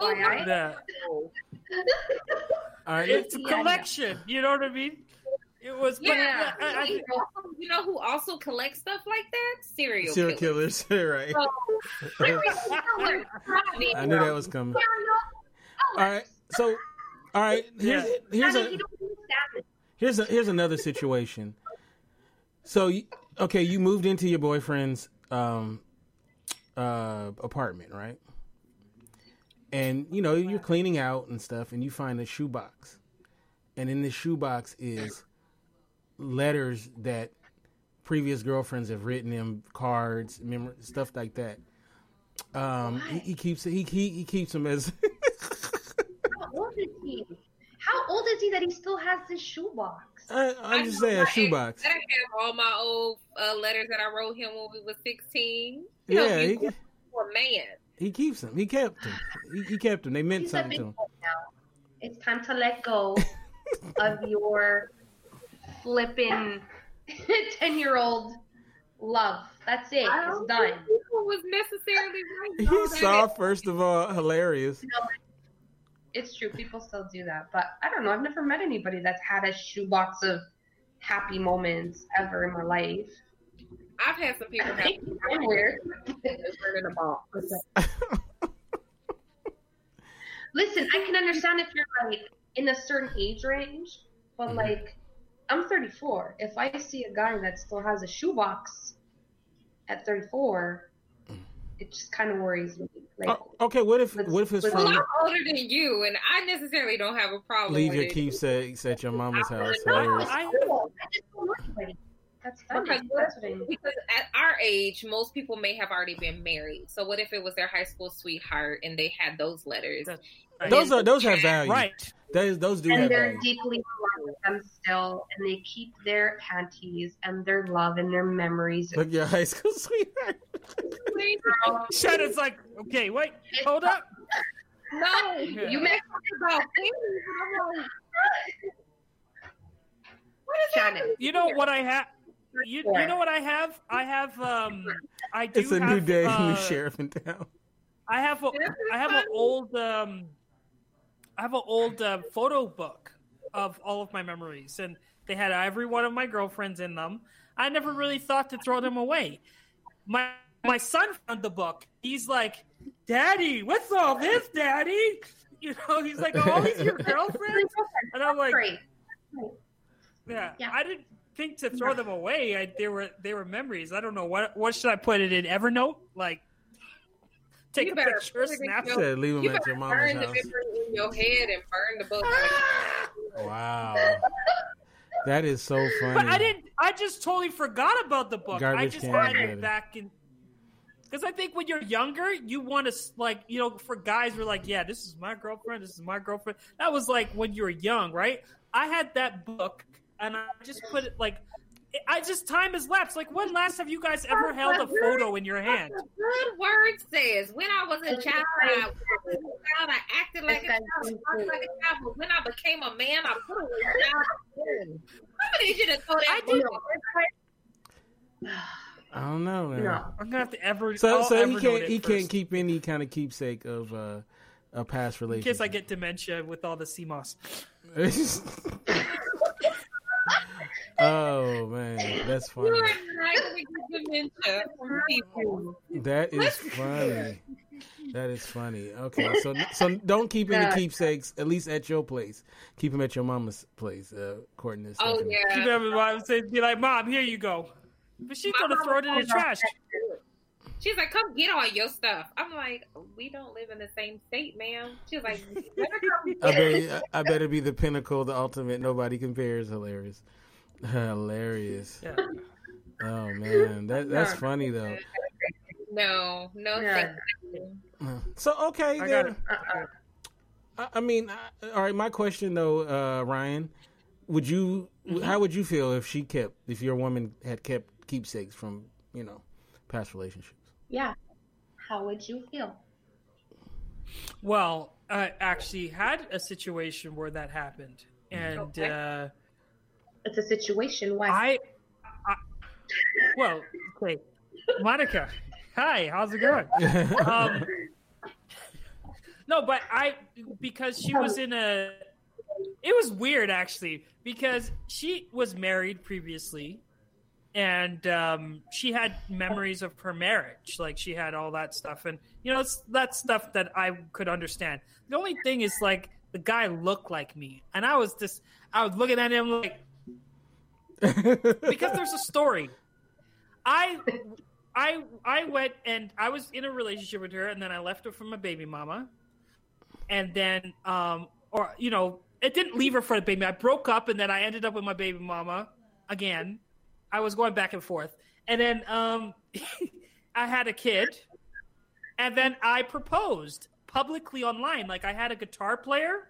D: Oh, FYI.
C: The,
A: all right.
C: it's a
D: Yeah, yeah.
C: collection. You know what I mean? It was. but
B: Yeah.
C: I- I-
B: you, know, you know who also collects stuff like that? Serial,
A: Serial
B: killers.
A: killers, right? Oh. I knew that was coming. All right, so all right, here's
C: Yeah.
A: here's
D: I mean,
A: a
D: you don't understand
A: here's a here's another situation. So okay, you moved into your boyfriend's um uh apartment, right? And you know, you're cleaning out and stuff and you find a shoebox. And in this shoebox is letters that previous girlfriends have written him, cards, mem- stuff like that. Um, he, he keeps he, he he keeps them as
D: old is he? How old is he that he still has this shoebox?
A: I, I'm just saying a shoebox.
B: I have all my old uh, letters that I wrote him when we were 16. You
A: Yeah,
B: you
A: he,
B: were a man.
A: he keeps them. He kept them. He, he kept them. They meant
D: He's
A: something to him.
D: now. It's time to let go of your flipping ten-year-old love. That's it. It's done.
B: think was necessarily right.
A: He saw first of all hilarious.
D: It's true. People still do that, but I don't know. I've never met anybody that's had a shoebox of happy moments ever in my life.
B: I've had some people have
D: I'm weird.
B: in a box.
D: Listen, I can understand if you're like in a certain age range, but
A: Mhm.
D: like I'm 34. If I see a guy that still has a shoebox at 34, it just kind of worries me. Like,
A: Oh, okay, what if what if it's
D: let's-
B: Well,
A: from
B: I'm older than you, and I necessarily don't have a problem.
A: leave your keepsakes at your mama's house?
B: No,
C: I-
D: I just don't know anybody. That's fine.
B: Because
D: That's I mean.
B: Because at our age, most people may have already been married. So what if it was their high school sweetheart and they had those letters?
C: That's
A: Those are those have value.
C: right.
A: Those those do have
D: And they're
A: value.
D: deeply in love with them still, and they keep their panties and their love and their memories.
A: Look, your high school sweetheart.
C: Shannon's like, okay, wait, hold up.
B: No,
C: Yeah.
B: you may talk about things, but I'm like, what is
D: Shannon.
C: You know what I have? You, you know what I have? I have um I do
A: It's a
C: have,
A: new day,
C: uh,
A: new sheriff in town.
C: I have a I have an old um I have an old uh, photo book of all of my memories and they had every one of my girlfriends in them. I never really thought to throw them away. My my son found the book. He's like, "Daddy, what's all this, Daddy?" You know, he's like, "Oh, these your girlfriends?" And I'm like, Yeah,
D: Yeah.
C: I didn't think to throw them away. I, they were they were memories. I don't know what what should I put it in Evernote? Like take
B: You
C: a picture,
B: put it in
C: snap it.
A: leave
B: You
A: them at
B: better
A: your mama's
B: burn the
A: house.
B: memory in your head and burn the book. Ah!
A: Wow, that is so funny.
C: But I didn't. I just totally forgot about the book. I just had it back in. Because I think when you're younger, you want to like you know, for guys, we're like, yeah, this is my girlfriend, this is my girlfriend. That was like when you were young, right? I had that book, and I just put it like, I just time has lapsed. Like, when last have you guys ever held a photo in your hand?
B: The good word says, when I was a child, I, was a child, I acted like a child, I talked like a child, but when I became a man, I put away child. I need you to throw that
C: I
B: book
C: did.
B: away.
A: I don't know, man.
D: No.
C: I'm gonna have to ever.
A: So
C: I'll
A: so he can't
C: it
A: he can't keep any kind of keepsake of uh, a past relationship.
C: in case I get dementia with all the CMOS.
A: oh man, that's funny.
B: You
A: funny.
B: are not going to get dementia from people.
A: That is funny. That is funny. Okay, so so don't keep any
D: Yeah.
A: keepsakes at least at your place. Keep them at your mama's place. Uh, according to
B: Oh,
A: Stephanie.
B: yeah.
C: Keep everyone say, be like, Mom, here you go. But she's gonna throw it in the trash.
B: She's like, come get all your stuff. I'm like, we don't live in the same state, ma'am. She's like, better come
A: I
B: get it.
A: bet I better be the pinnacle, the ultimate. Nobody compares. Hilarious, hilarious.
C: Yeah.
A: Oh man, that that's funny though.
B: No, no,
D: Yeah.
A: So okay,
C: I
A: then,
C: got it.
D: Uh-uh.
A: I, I mean, I, all right. My question though, uh, Ryan, would you?
C: Mm-hmm.
A: How would you feel if she kept, if your woman had kept keepsakes from, you know, past relationships?
D: Yeah. How would you feel?
C: Well, I actually had a situation where that happened, and
B: Okay.
C: uh,
D: It's a situation. Why?
C: I, I, well, okay, Monica, hi, how's it going? Um, no, but I because she was in a. It was weird actually because she was married previously, and um, she had memories of her marriage. Like she had all that stuff, and you know it's that stuff that I could understand. The only thing is like the guy looked like me, and I was just I was looking at him like because there's a story. I I I went and I was in a relationship with her, and then I left her for my baby mama, and then um or you know it didn't leave her for the baby. I broke up, and then I ended up with my baby mama again. I was going back and forth, and then um I had a kid, and then I proposed publicly online. Like I had a guitar player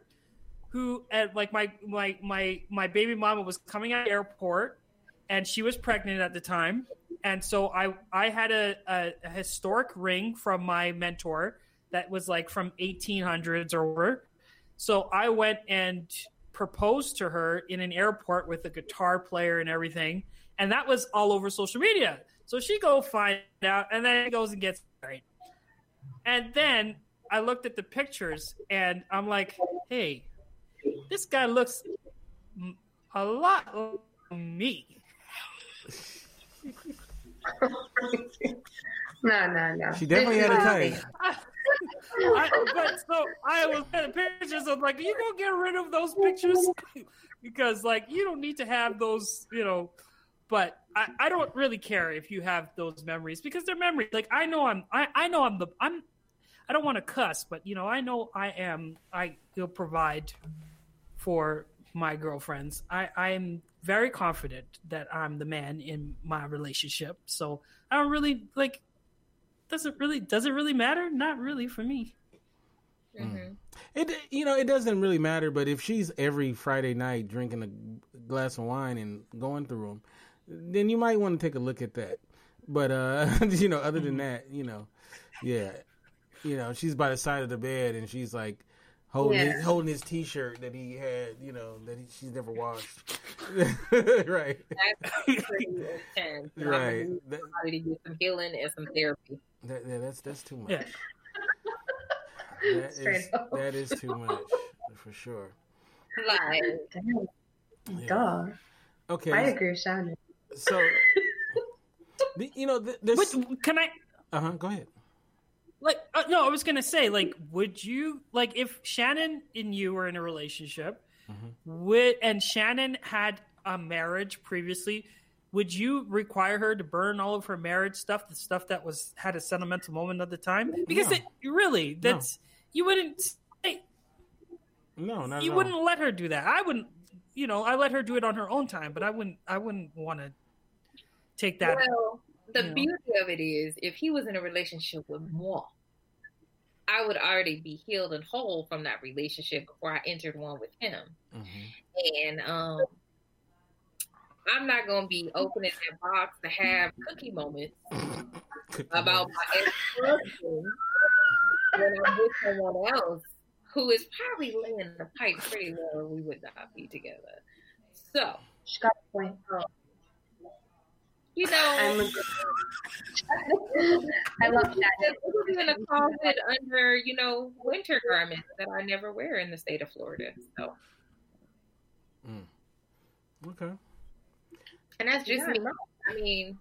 C: who at like my my my my baby mama was coming out airport and she was pregnant at the time. And so i i had a, a, a historic ring from my mentor that was like from 1800s or whatever so i went and proposed to her in an airport with a guitar player and everything and that was all over social media. So she go find out and then goes and gets married. And then I looked at the pictures and I'm like, hey, this guy looks a lot like me.
D: no, no, no.
A: She definitely had a type.
C: I, but so I was at pictures. I'm like, you gonna get rid of those pictures because, like, you don't need to have those, you know. But I, I don't really care if you have those memories because they're memories. Like I know I'm, I, I know I'm the, I'm, I don't want to cuss, but you know, I know I am. I will provide for my girlfriends. I, I am very confident that I'm the man in my relationship. So I don't really like doesn't really does it really matter? Not really for me.
A: Mm-hmm. It you know it doesn't really matter, but if she's every Friday night drinking a glass of wine and going through them, then you might want to take a look at that. But uh, you know, other than that, you know, yeah, you know, she's by the side of the bed and she's like holding yeah. his, holding his T-shirt that he had, you know, that he, she's never washed. right.
B: That's pretty intense. Right. That, to get some healing and some therapy.
A: That, yeah, that's that's too much. Yeah. That is, that is too much for sure.
B: Like,
D: yeah. God.
A: Okay.
D: I agree Shannon.
A: So, the, you know, this.
C: Wait, can I?
A: Uh huh. Go ahead.
C: Like, uh, no, I was gonna say, like, would you like if Shannon and you were in a relationship, mm-hmm. would and Shannon had a marriage previously? would you require her to burn all of her marriage stuff, the stuff that was had a sentimental moment at the time? Because no. it, really, that's no. you wouldn't say.
A: No, not
C: you wouldn't let her do that. I wouldn't. You know, I let her do it on her own time, but I wouldn't. I wouldn't want to take that.
B: Well, the beauty know. of it is, if he was in a relationship with moi, I would already be healed and whole from that relationship before I entered one with him. Mm-hmm. And um, I'm not gonna be opening that box to have cookie moments about my ex husband when I'm with someone else who is probably laying the pipe pretty well, we would not be together. So, um, you know,
D: I love that.
B: It's in a closet under, you know, winter garments that I never wear in the state of Florida. So,
A: mm. okay.
B: And that's just yeah. me. I mean,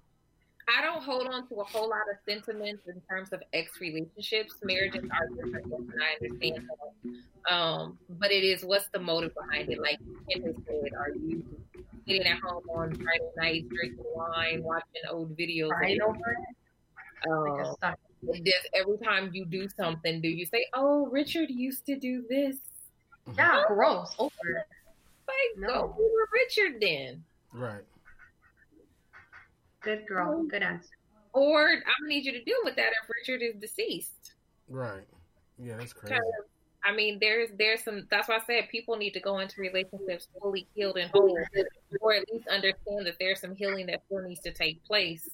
B: I don't hold on to a whole lot of sentiments in terms of ex relationships. Marriages are different, and I understand that. Um, but it is what's the motive behind it? Like Ken has said, are you sitting at home on Friday nights, drinking wine, watching old videos?
D: Right over it.
B: Um, just every time you do something, do you say, "Oh, Richard used to do this"?
D: Yeah, oh, gross. Over.
B: Like, no. go over Richard then.
A: Right.
D: Good girl. Good answer.
B: Or I'm gonna need you to deal with that if Richard is deceased.
A: Right. Yeah, that's crazy.
B: I mean, there's there's some. That's why I said people need to go into relationships fully healed and whole, or at least understand that there's some healing that still needs to take place.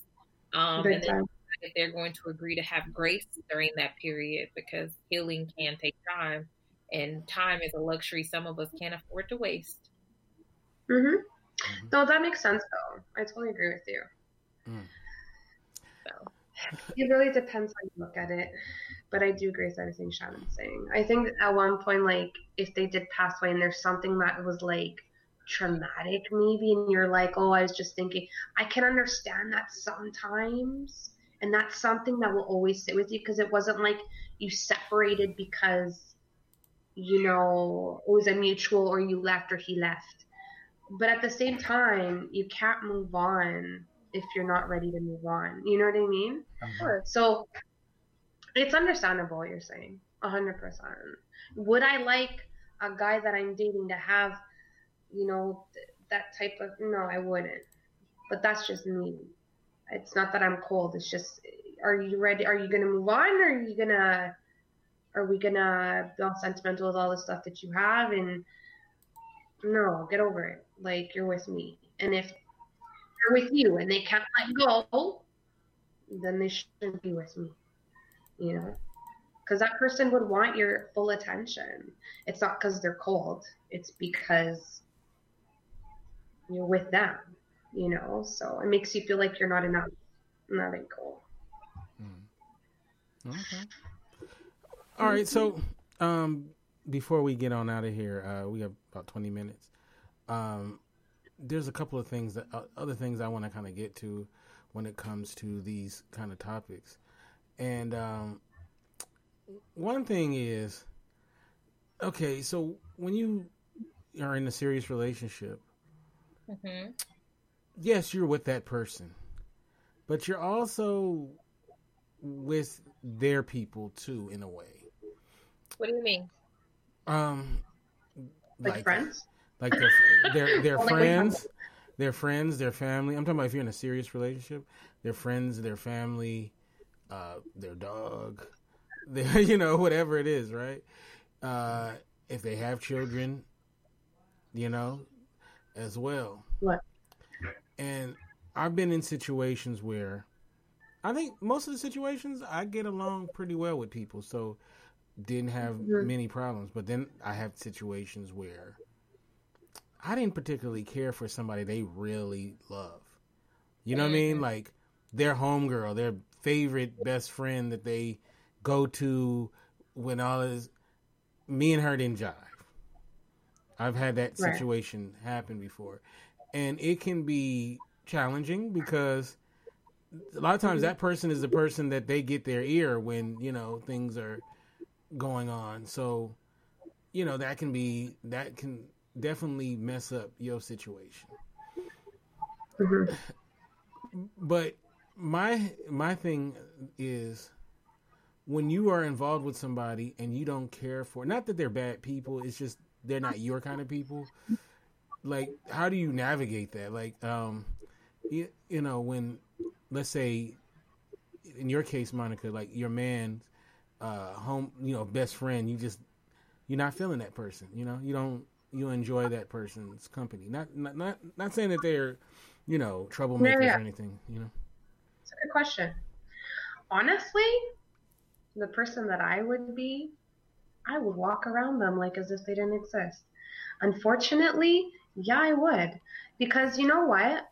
B: Um, and then if they're going to agree to have grace during that period, because healing can take time, and time is a luxury some of us can't afford to waste.
D: Mm-hmm. mm-hmm. No, that makes sense though. I totally agree with you. Mm. So it really depends how you look at it. But I do agree with everything Shannon's saying. I think at one point, like, if they did pass away and there's something that was like traumatic, maybe, and you're like, oh, I was just thinking, I can understand that sometimes. And that's something that will always sit with you because it wasn't like you separated because, you know, it was a mutual or you left or he left. But at the same time, you can't move on if you're not ready to move on. You know what I mean? Uh-huh. So it's understandable what you're saying, hundred percent. Would I like a guy that I'm dating to have, you know, th- that type of? No, I wouldn't. But that's just me. It's not that I'm cold. It's just, are you ready? Are you gonna move on? Or are you gonna? Are we gonna be all sentimental with all the stuff that you have? And no, get over it. Like you're with me. And if with you and they can't let go, then they shouldn't be with me. You know? Because that person would want your full attention. It's not because they're cold, it's because you're with them, you know? So it makes you feel like you're not enough. Not that cool.
A: Hmm. Okay. All right, so um, before we get on out of here, uh, we have about twenty minutes. Um, there's a couple of things that uh, other things I want to kind of get to when it comes to these kind of topics, and um, one thing is, okay, so when you are in a serious relationship,
B: hmm
A: yes, you're with that person, but you're also with their people too, in a way.
B: What do you mean?
A: Um,
D: Like, friends?
A: Like their their their friends, their friends, their family. I'm talking about if you're in a serious relationship, their friends, their family, uh, their dog, their you know whatever it is, right? Uh, if they have children, you know, as well.
D: What?
A: And I've been in situations where I think most of the situations I get along pretty well with people, so didn't have
D: Mhm.
A: many problems. But then I have situations where I didn't particularly care for somebody they really love. You know what I mean?
B: Mhm.
A: Like their homegirl, their favorite best friend that they go to when all is me and her didn't jive. I've had that
D: Right.
A: situation happen before. And it can be challenging because a lot of times that person is the person that they get their ear when, you know, things are going on. So, you know, that can be that can definitely mess up your situation.
D: Mhm.
A: But my my thing is when you are involved with somebody and you don't care for not that they're bad people, it's just they're not your kind of people. Like how do you navigate that? Like um you, you know when let's say in your case Monica like your man's uh home, you know, best friend, you just you're not feeling that person, you know? You don't you enjoy that person's company. Not not not, not saying that they're you know, troublemakers
D: yeah.
A: or anything, you know.
D: It's a good question. Honestly, the person that I would be, I would walk around them like as if they didn't exist. Unfortunately, yeah, I would. Because you know what?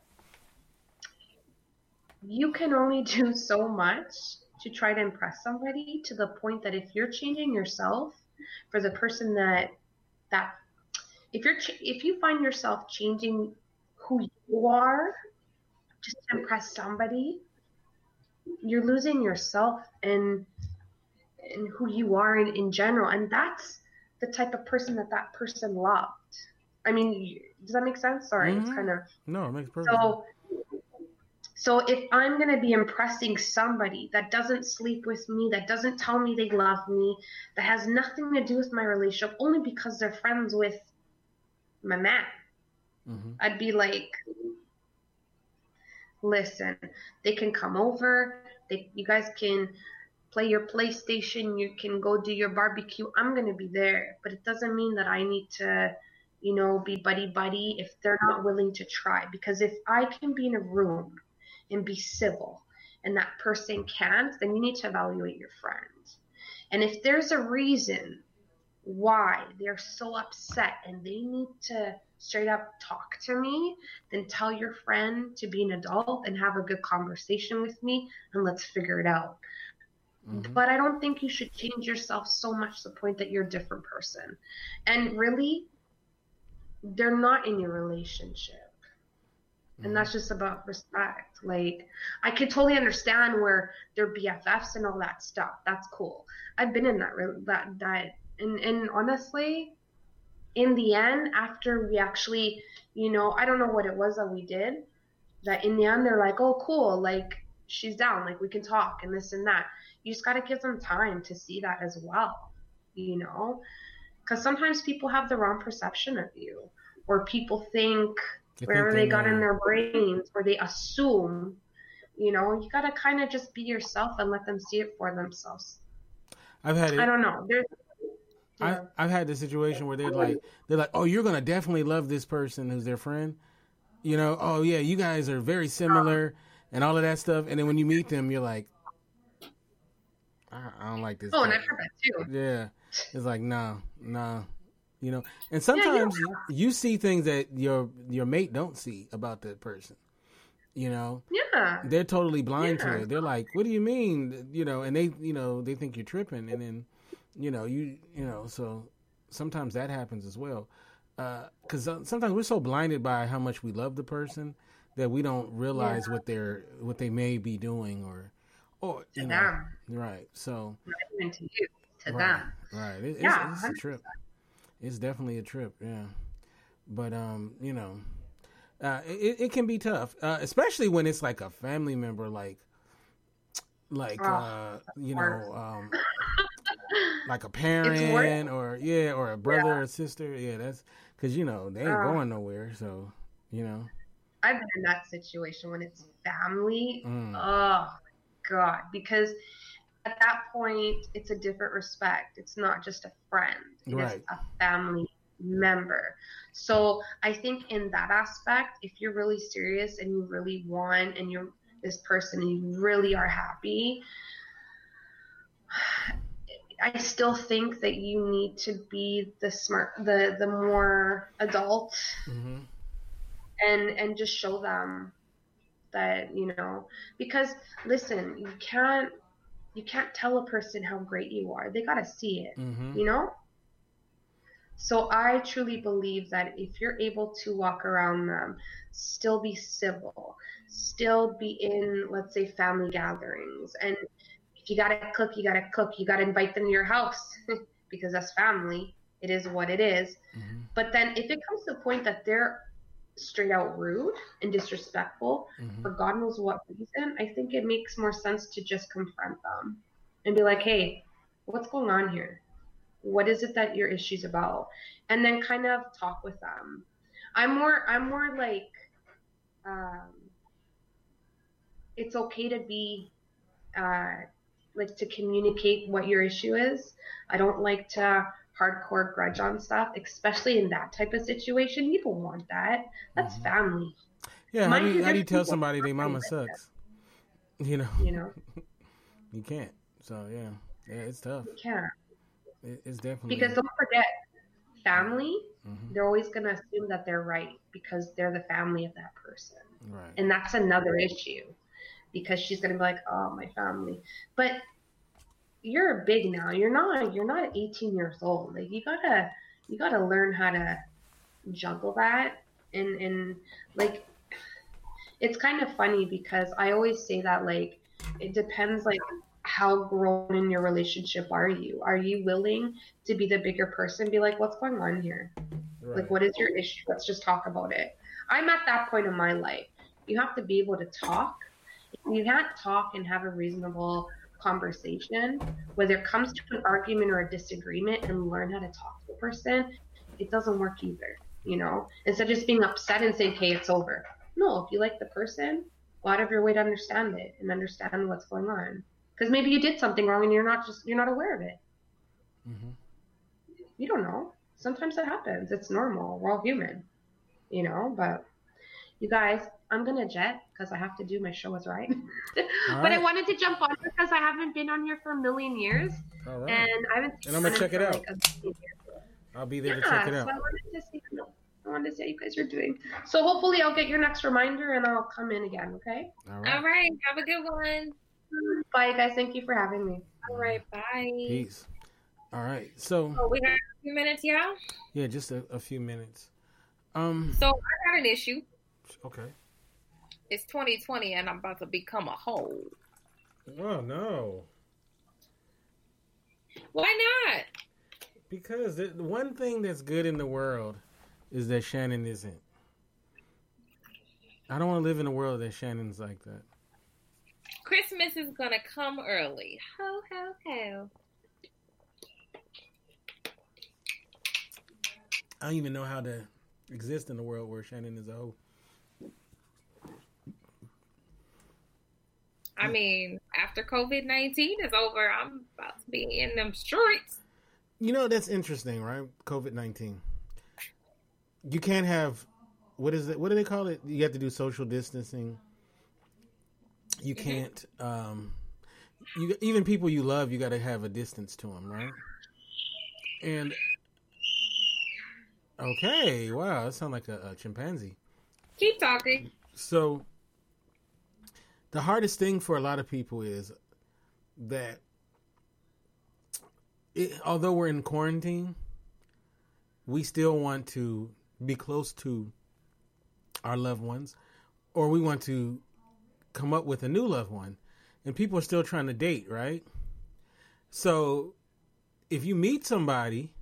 D: You can only do so much to try to impress somebody to the point that if you're changing yourself for the person that that if you're ch- if you find yourself changing who you are just to impress somebody, you're losing yourself and and who you are in, in general, and that's the type of person that that person loved. I mean, does that make sense? Sorry, it's
A: Mhm.
D: kind of
A: No, it makes perfect sense.
D: so. So if I'm gonna be impressing somebody that doesn't sleep with me, that doesn't tell me they love me, that has nothing to do with my relationship, only because they're friends with my man,
A: hmm
D: I'd be like, listen, they can come over, they, you guys can play your PlayStation, you can go do your barbecue. I'm gonna be there, but it doesn't mean that I need to, you know, be buddy buddy if they're not willing to try. Because if I can be in a room and be civil, and that person can't, then you need to evaluate your friend. And if there's a reason why they're so upset and they need to straight up talk to me, then tell your friend to be an adult and have a good conversation with me and let's figure it out.
A: hmm
D: But I don't think you should change yourself so much to the point that you're a different person. And really, they're not in your relationship. And that's just about respect. Like, I could totally understand where they're BFFs and all that stuff. That's cool. I've been in that re- that that and and honestly, in the end, after we actually, you know, I don't know what it was that we did. That in the end, they're like, oh, cool, like she's down, like we can talk and this and that. You just got to give them time to see that as well, you know, because sometimes people have the wrong perception of you, or people think
A: They
D: wherever
A: think
D: they got in their brains or they assume you know you gotta kind of just be yourself and let them see it for themselves
A: I've had it.
D: i don't know there's
A: I,
D: yeah.
A: I've had the situation where they're like, they're like, oh, you're gonna definitely love this person who's their friend. You know, oh yeah, you guys are very similar and all of that stuff. And then when you meet them, you're like, I, I don't like this.
D: oh and i've heard that too
A: Yeah, it's like no, no, you know. And sometimes you, you see things that your your mate don't see about that person. You know,
D: yeah
A: they're totally blind
D: Yeah.
A: to it. They're like, "What do you mean?" You know, and they, you know, they think you're tripping, and then, you know, you you know, so sometimes that happens as well. Because uh, sometimes we're so blinded by how much we love the person that we don't realize yeah. what they're what they may be doing or or
D: to
A: you
D: them.
A: know, right. So
D: even to you, to
A: right,
D: them.
A: Right. It,
D: yeah,
A: it's, it's a trip. It's definitely a trip. Yeah. But um, you know, uh, it it can be tough, uh, especially when it's like a family member, like like
D: Oh,
A: uh, you know, um, like a parent or yeah, or a brother
D: Yeah.
A: or sister. Yeah, that's because you know they ain't
D: Uh.
A: going nowhere. So you know,
D: I've been in that situation when it's family.
A: Mm.
D: Oh God, because at that point it's a different respect. It's not just a friend. It's
A: Right.
D: a family member. So I think in that aspect, if you're really serious and you really want and you're this person and you really are happy, I still think that you need to be the smart the the more adult
A: hmm
D: and and just show them that you know because listen you can't you can't tell a person how great you are. They got to see it
A: hmm
D: you know? So i truly believe that if you're able to walk around them still be civil still be in let's say family gatherings and if you gotta cook you gotta cook you gotta invite them to your house because that's family it is what it is
A: hmm
D: but then if it comes to the point that they're straight out rude and disrespectful
A: hmm
D: for God knows what reason, I think it makes more sense to just confront them and be like, hey, what's going on here? What is it that your issue's about? And then kind of talk with them. I'm more I'm more like um it's okay to be uh like to communicate what your issue is. I don't like to hardcore grudge on stuff, especially in that type of situation. You don't want that. That's
A: Mhm.
D: family,
A: Yeah, how do you, how do you tell somebody their mama sucks? You know,
D: you know.
A: you can't. So yeah, yeah, it's tough.
D: You can't.
A: It, it's definitely
D: Because don't forget, family,
A: Mhm.
D: they're always going to assume that they're right because they're the family of that person.
A: right.
D: And that's another issue because she's going to be like, oh, my family. But you're big now. You're not, you're not 18 years old. Like, you got to, you got to learn how to juggle that. And, and like, it's kind of funny because I always say that, like, it depends, like, how grown in your relationship are you? Are you willing to be the bigger person? Be like, what's going on here?
A: right.
D: Like, what is your issue? Let's just talk about it. I'm at that point in my life. You have to be able to talk. You can't talk and have a reasonable conversation, whether it comes to an argument or a disagreement, and learn how to talk to a person, it doesn't work either. You know, instead of just being upset and saying, "Hey, it's over." No, if you like the person, go out of your way to understand it and understand what's going on. Because maybe you did something wrong and you're not just you're not aware of it.
A: hmm
D: you don't know. Sometimes that happens. It's normal. We're all human, you know. But you guys, I'm gonna jet because I have to do my show is right.
A: All
D: but I wanted to jump on because I haven't been on here for a million years,
A: All right.
D: and I haven't.
A: And I'm gonna check it out.
D: like, a million years.
A: I'll be there
D: Yeah,
A: to check it
D: so
A: out.
D: I wanted to see. I wanted to see how you guys are doing. So hopefully, I'll get your next reminder and I'll come in again. Okay.
A: All
B: All
A: right.
B: right. Have a good one.
D: Bye, guys. Thank you for having me.
B: All right. Bye.
A: Peace. All right. So
B: So we have a few minutes, y'all.
A: yeah, just a, a few minutes. Um.
B: So I got an issue.
A: Okay.
B: It's 2020 and I'm about to become a hoe.
A: Oh no.
B: Why not?
A: Because the one thing that's good in the world is that Shannon isn't. I don't want to live in a world that Shannon's like that.
B: Christmas is gonna come early. Ho ho ho.
A: I don't even know how to exist in a world where Shannon is a hoe.
B: I mean, after COVID 19 is over, I'm about to be in them streets.
A: You know that's interesting, right? COVID nineteen. You can't have what is it? What do they call it? You have to do social distancing. You
B: Mhm.
A: can't. Um, you even people you love, you got to have a distance to them, right? And okay, wow, that sounds like a, a chimpanzee.
B: Keep talking.
A: So the hardest thing for a lot of people is that it, although we're in quarantine, we still want to be close to our loved ones, or we want to come up with a new loved one, and people are still trying to date, right? So, if you meet somebody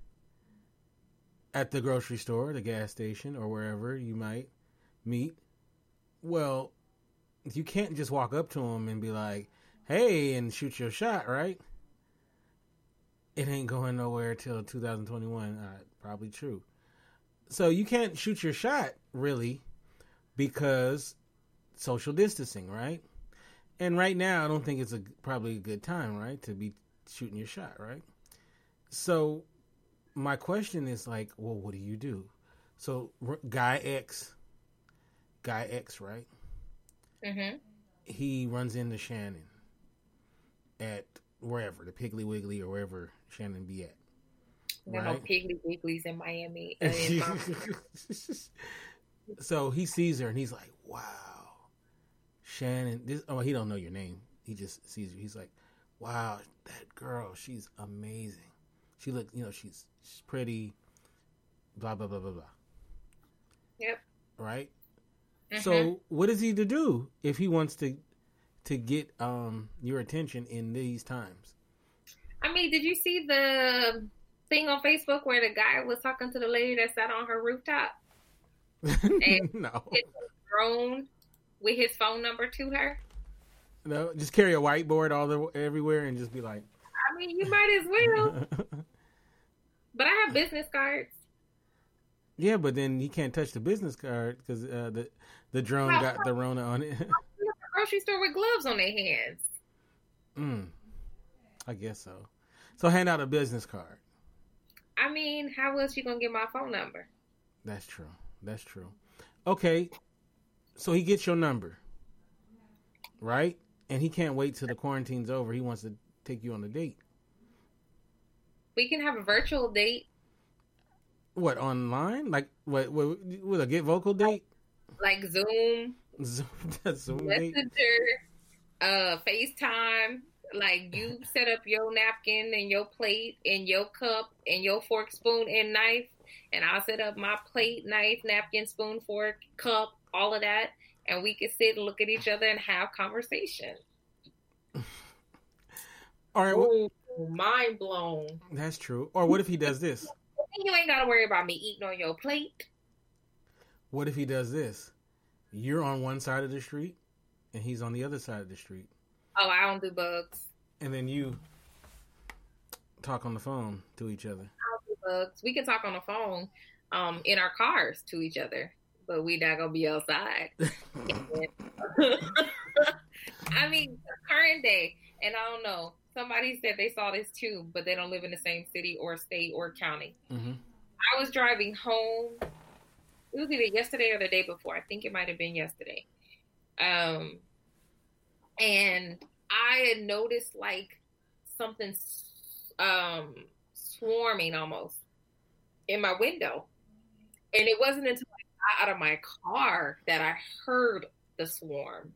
A: at the grocery store, the gas station, or wherever you might meet, well, you can't just walk up to them and be like, "Hey," and shoot your shot, right? It ain't going nowhere till 2021. Uh, probably true. So you can't shoot your shot really because social distancing, right? And right now, I don't think it's a probably a good time, right, to be shooting your shot, right? So my question is like, well, what do you do? So guy X, guy X, right?
B: Mm-hmm.
A: He runs into Shannon at wherever the Piggly Wiggly or wherever Shannon be at.
B: There right? no Piggly Wigglies in Miami. Uh, in
A: so he sees her and he's like, "Wow, Shannon." This oh, he don't know your name. He just sees you. He's like, "Wow, that girl, she's amazing. She look, you know, she's she's pretty." Blah blah blah blah blah.
B: Yep.
A: Right. Mm-hmm. So what is he to do if he wants to to get um your attention in these times?
B: I mean, did you see the thing on Facebook where the guy was talking to the lady that sat on her rooftop?
A: and no.
B: drone with his phone number to her.
A: No, just carry a whiteboard all the everywhere and just be like.
B: I mean, you might as well. but I have business cards.
A: Yeah, but then you can't touch the business card because uh, the the drone got the Rona on it.
B: grocery store with gloves on their hands.
A: Mm, I guess so. So hand out a business card.
B: I mean, how else you gonna get my phone number?
A: That's true. That's true. Okay, so he gets your number, right? And he can't wait till the quarantine's over. He wants to take you on a date.
B: We can have a virtual date.
A: What online? Like what? What? With a get vocal date?
B: Like Zoom.
A: Zoom. Zoom
B: Messenger. Uh, FaceTime. Like you set up your napkin and your plate and your cup and your fork, spoon, and knife, and I'll set up my plate, knife, napkin, spoon, fork, cup, all of that, and we can sit and look at each other and have conversation.
A: All right.
B: Ooh, mind blown.
A: That's true. Or what if he does this?
B: You ain't gotta worry about me eating on your plate.
A: What if he does this? You're on one side of the street, and he's on the other side of the street.
B: Oh, I don't do bugs.
A: And then you talk on the phone to each other.
B: I don't do bugs. We can talk on the phone um, in our cars to each other, but we not gonna be outside. I mean, current day, and I don't know. Somebody said they saw this too, but they don't live in the same city or state or county.
A: Mm-hmm.
B: I was driving home. It was either yesterday or the day before. I think it might have been yesterday. Um, and I had noticed like something um, swarming almost in my window, and it wasn't until I got out of my car that I heard the swarm,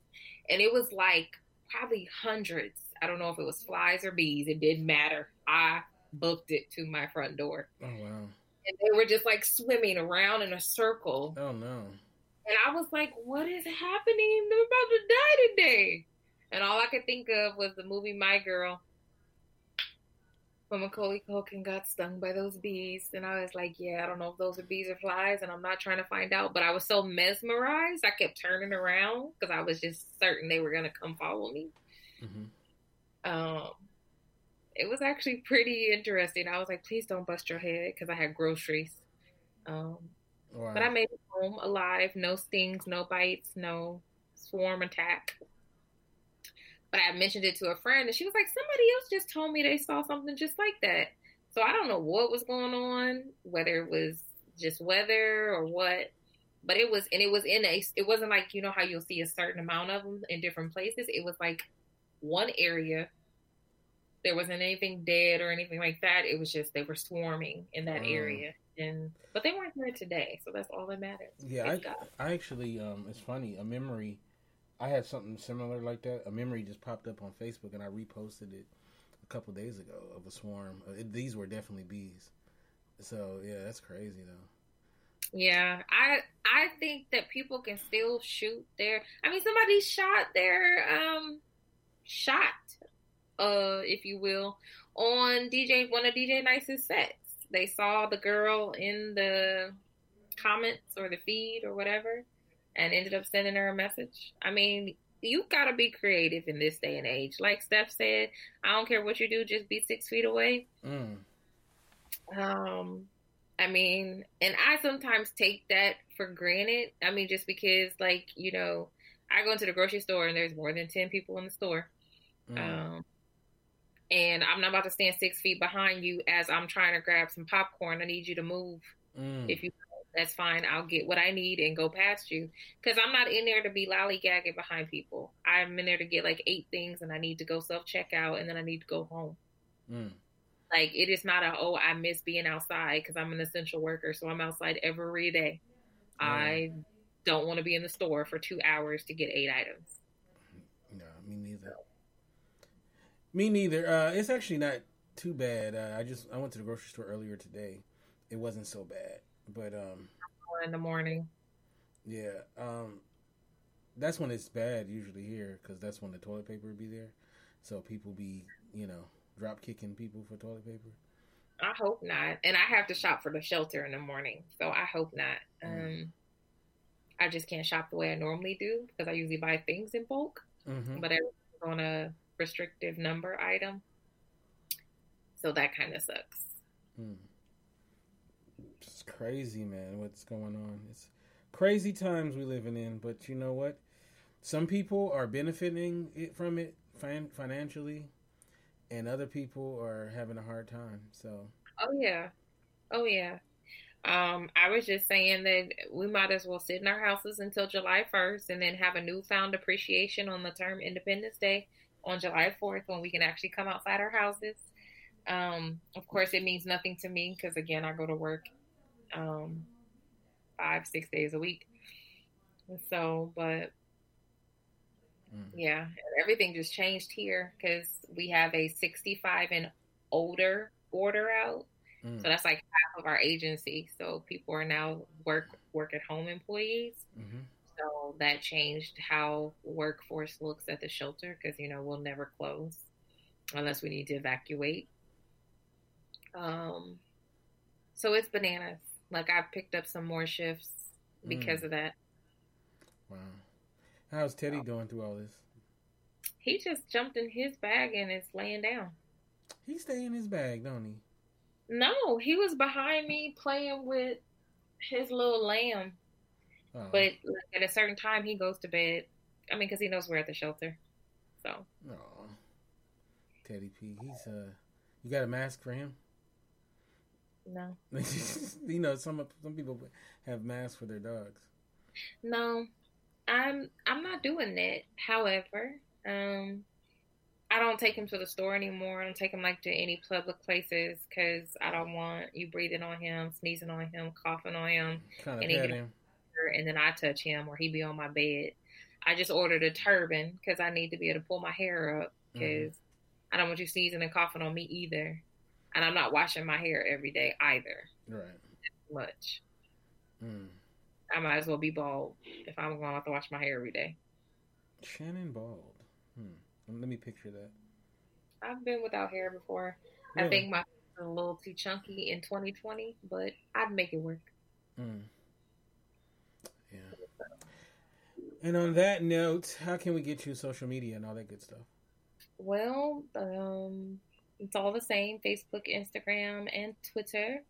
B: and it was like probably hundreds. I don't know if it was flies or bees. It didn't matter. I booked it to my front door.
A: Oh wow!
B: And they were just like swimming around in a circle.
A: Oh no!
B: And I was like, "What is happening? I'm about to die today." And all I could think of was the movie My Girl. When Macaulay Culkin got stung by those bees, and I was like, "Yeah, I don't know if those are bees or flies," and I'm not trying to find out. But I was so mesmerized, I kept turning around because I was just certain they were gonna come follow me.
A: Mm-hmm.
B: Um, it was actually pretty interesting. I was like, "Please don't bust your head," because I had groceries. Um, wow. but I made it home alive, no stings, no bites, no swarm attack. But I mentioned it to a friend, and she was like, "Somebody else just told me they saw something just like that." So I don't know what was going on, whether it was just weather or what. But it was, and it was in a. It wasn't like you know how you'll see a certain amount of them in different places. It was like one area. There wasn't anything dead or anything like that. It was just they were swarming in that mm. area, and but they weren't there today, so that's all that matters.
A: Yeah, I, I actually, um, it's funny. A memory I had something similar like that. A memory just popped up on Facebook, and I reposted it a couple days ago of a swarm. Uh, It, these were definitely bees. So yeah, that's crazy though.
B: Yeah, I I think that people can still shoot their. I mean, somebody shot their um shot, uh, if you will, on DJ one of DJ Nice's sets. They saw the girl in the comments or the feed or whatever, and ended up sending her a message. I mean, you gotta be creative in this day and age. Like Steph said, I don't care what you do, just be six feet away.
A: Mm.
B: Um, I mean, and I sometimes take that for granted. I mean, just because, like, you know, I go into the grocery store and there's more than 10 people in the store.
A: Mm.
B: Um, and I'm not about to stand six feet behind you as I'm trying to grab some popcorn. I need you to move.
A: Mm.
B: If you, that's fine. I'll get what I need and go past you. Because I'm not in there to be lollygagging behind people. I'm in there to get like eight things and I need to go self checkout and then I need to go home.
A: Mm.
B: Like it is not a oh I miss being outside because I'm an essential worker, so I'm outside every day. I don't want to be in the store for two hours to get eight items.
A: No, me neither. Me neither. Uh, it's actually not too bad. Uh, I just I went to the grocery store earlier today. It wasn't so bad, but um,
B: in the morning.
A: yeah, um, that's when it's bad usually here because that's when the toilet paper would be there. So people be you know drop kicking people for toilet paper.
B: I hope not. And I have to shop for the shelter in the morning, so I hope not. Um, I just can't shop the way I normally do because I usually buy things in bulk,
A: Mm-hmm.
B: but everything's on a restrictive number item, so that kind of sucks.
A: Hmm. It's crazy, man. What's going on? It's crazy times we living in. But you know what? Some people are benefiting it from it fin- financially, and other people are having a hard time. So
B: Oh yeah. Oh yeah. Um, I was just saying that we might as well sit in our houses until July 1st and then have a newfound appreciation on the term Independence Day on July 4th when we can actually come outside our houses. Um, of course, it means nothing to me because, again, I go to work um, five, six days a week. So, but
A: mm.
B: yeah, everything just changed here because we have a 65 and older order out.
A: Mm.
B: So that's like half of our agency. So people are now work work at home employees.
A: hmm
B: So that changed how workforce looks at the shelter because you know we'll never close unless we need to evacuate. Um, so it's bananas. Like I've picked up some more shifts because of that.
A: wow. How's Teddy doing through all this?
B: He just jumped in his bag and is laying down.
A: He stay in his bag, don't he?
B: No, he was behind me playing with his little lamb.
A: Oh.
B: But at a certain time, he goes to bed. I mean, because he knows we're at the shelter. So
A: Aw. Teddy P. He's uh. You got a mask for him?
B: no,
A: you know, some some people have masks for their dogs.
B: no, I'm I'm not doing that. However, um, I don't take him to the store anymore. I don't take him like to any public places because I don't want you breathing on him, sneezing on him, coughing on him,
A: Kind of
B: And he
A: pet
B: and then I touch him or he be on my bed. I just ordered a turban because I need to be able to pull my hair up because I don't want you sneezing and coughing on me either. And I'm not washing my hair every day either.
A: Right.
B: Much.
A: Mm.
B: I might as well be bald if I'm going to have to wash my hair every day.
A: Shannon Bald. Hmm. Let me picture that.
B: I've been without hair before. I think my hair is a little too chunky in 2020, but I'd make it work.
A: Mm. Yeah. And on that note, how can we get you social media and all that good stuff?
B: Well, um, it's all the same Facebook, Instagram, and Twitter.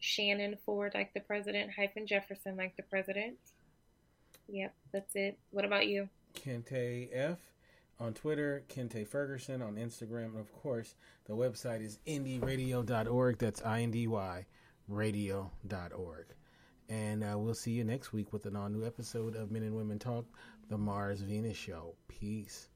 B: Shannon Ford, like the president, hyphen Jefferson, like the president. Yep, that's it. What about you?
A: Kente F on Twitter, Kente Ferguson on Instagram, and of course, the website is indyradio.org. That's I N D Y radio.org. And uh, we'll see you next week with an all new episode of Men and Women Talk, the Mars Venus Show. Peace.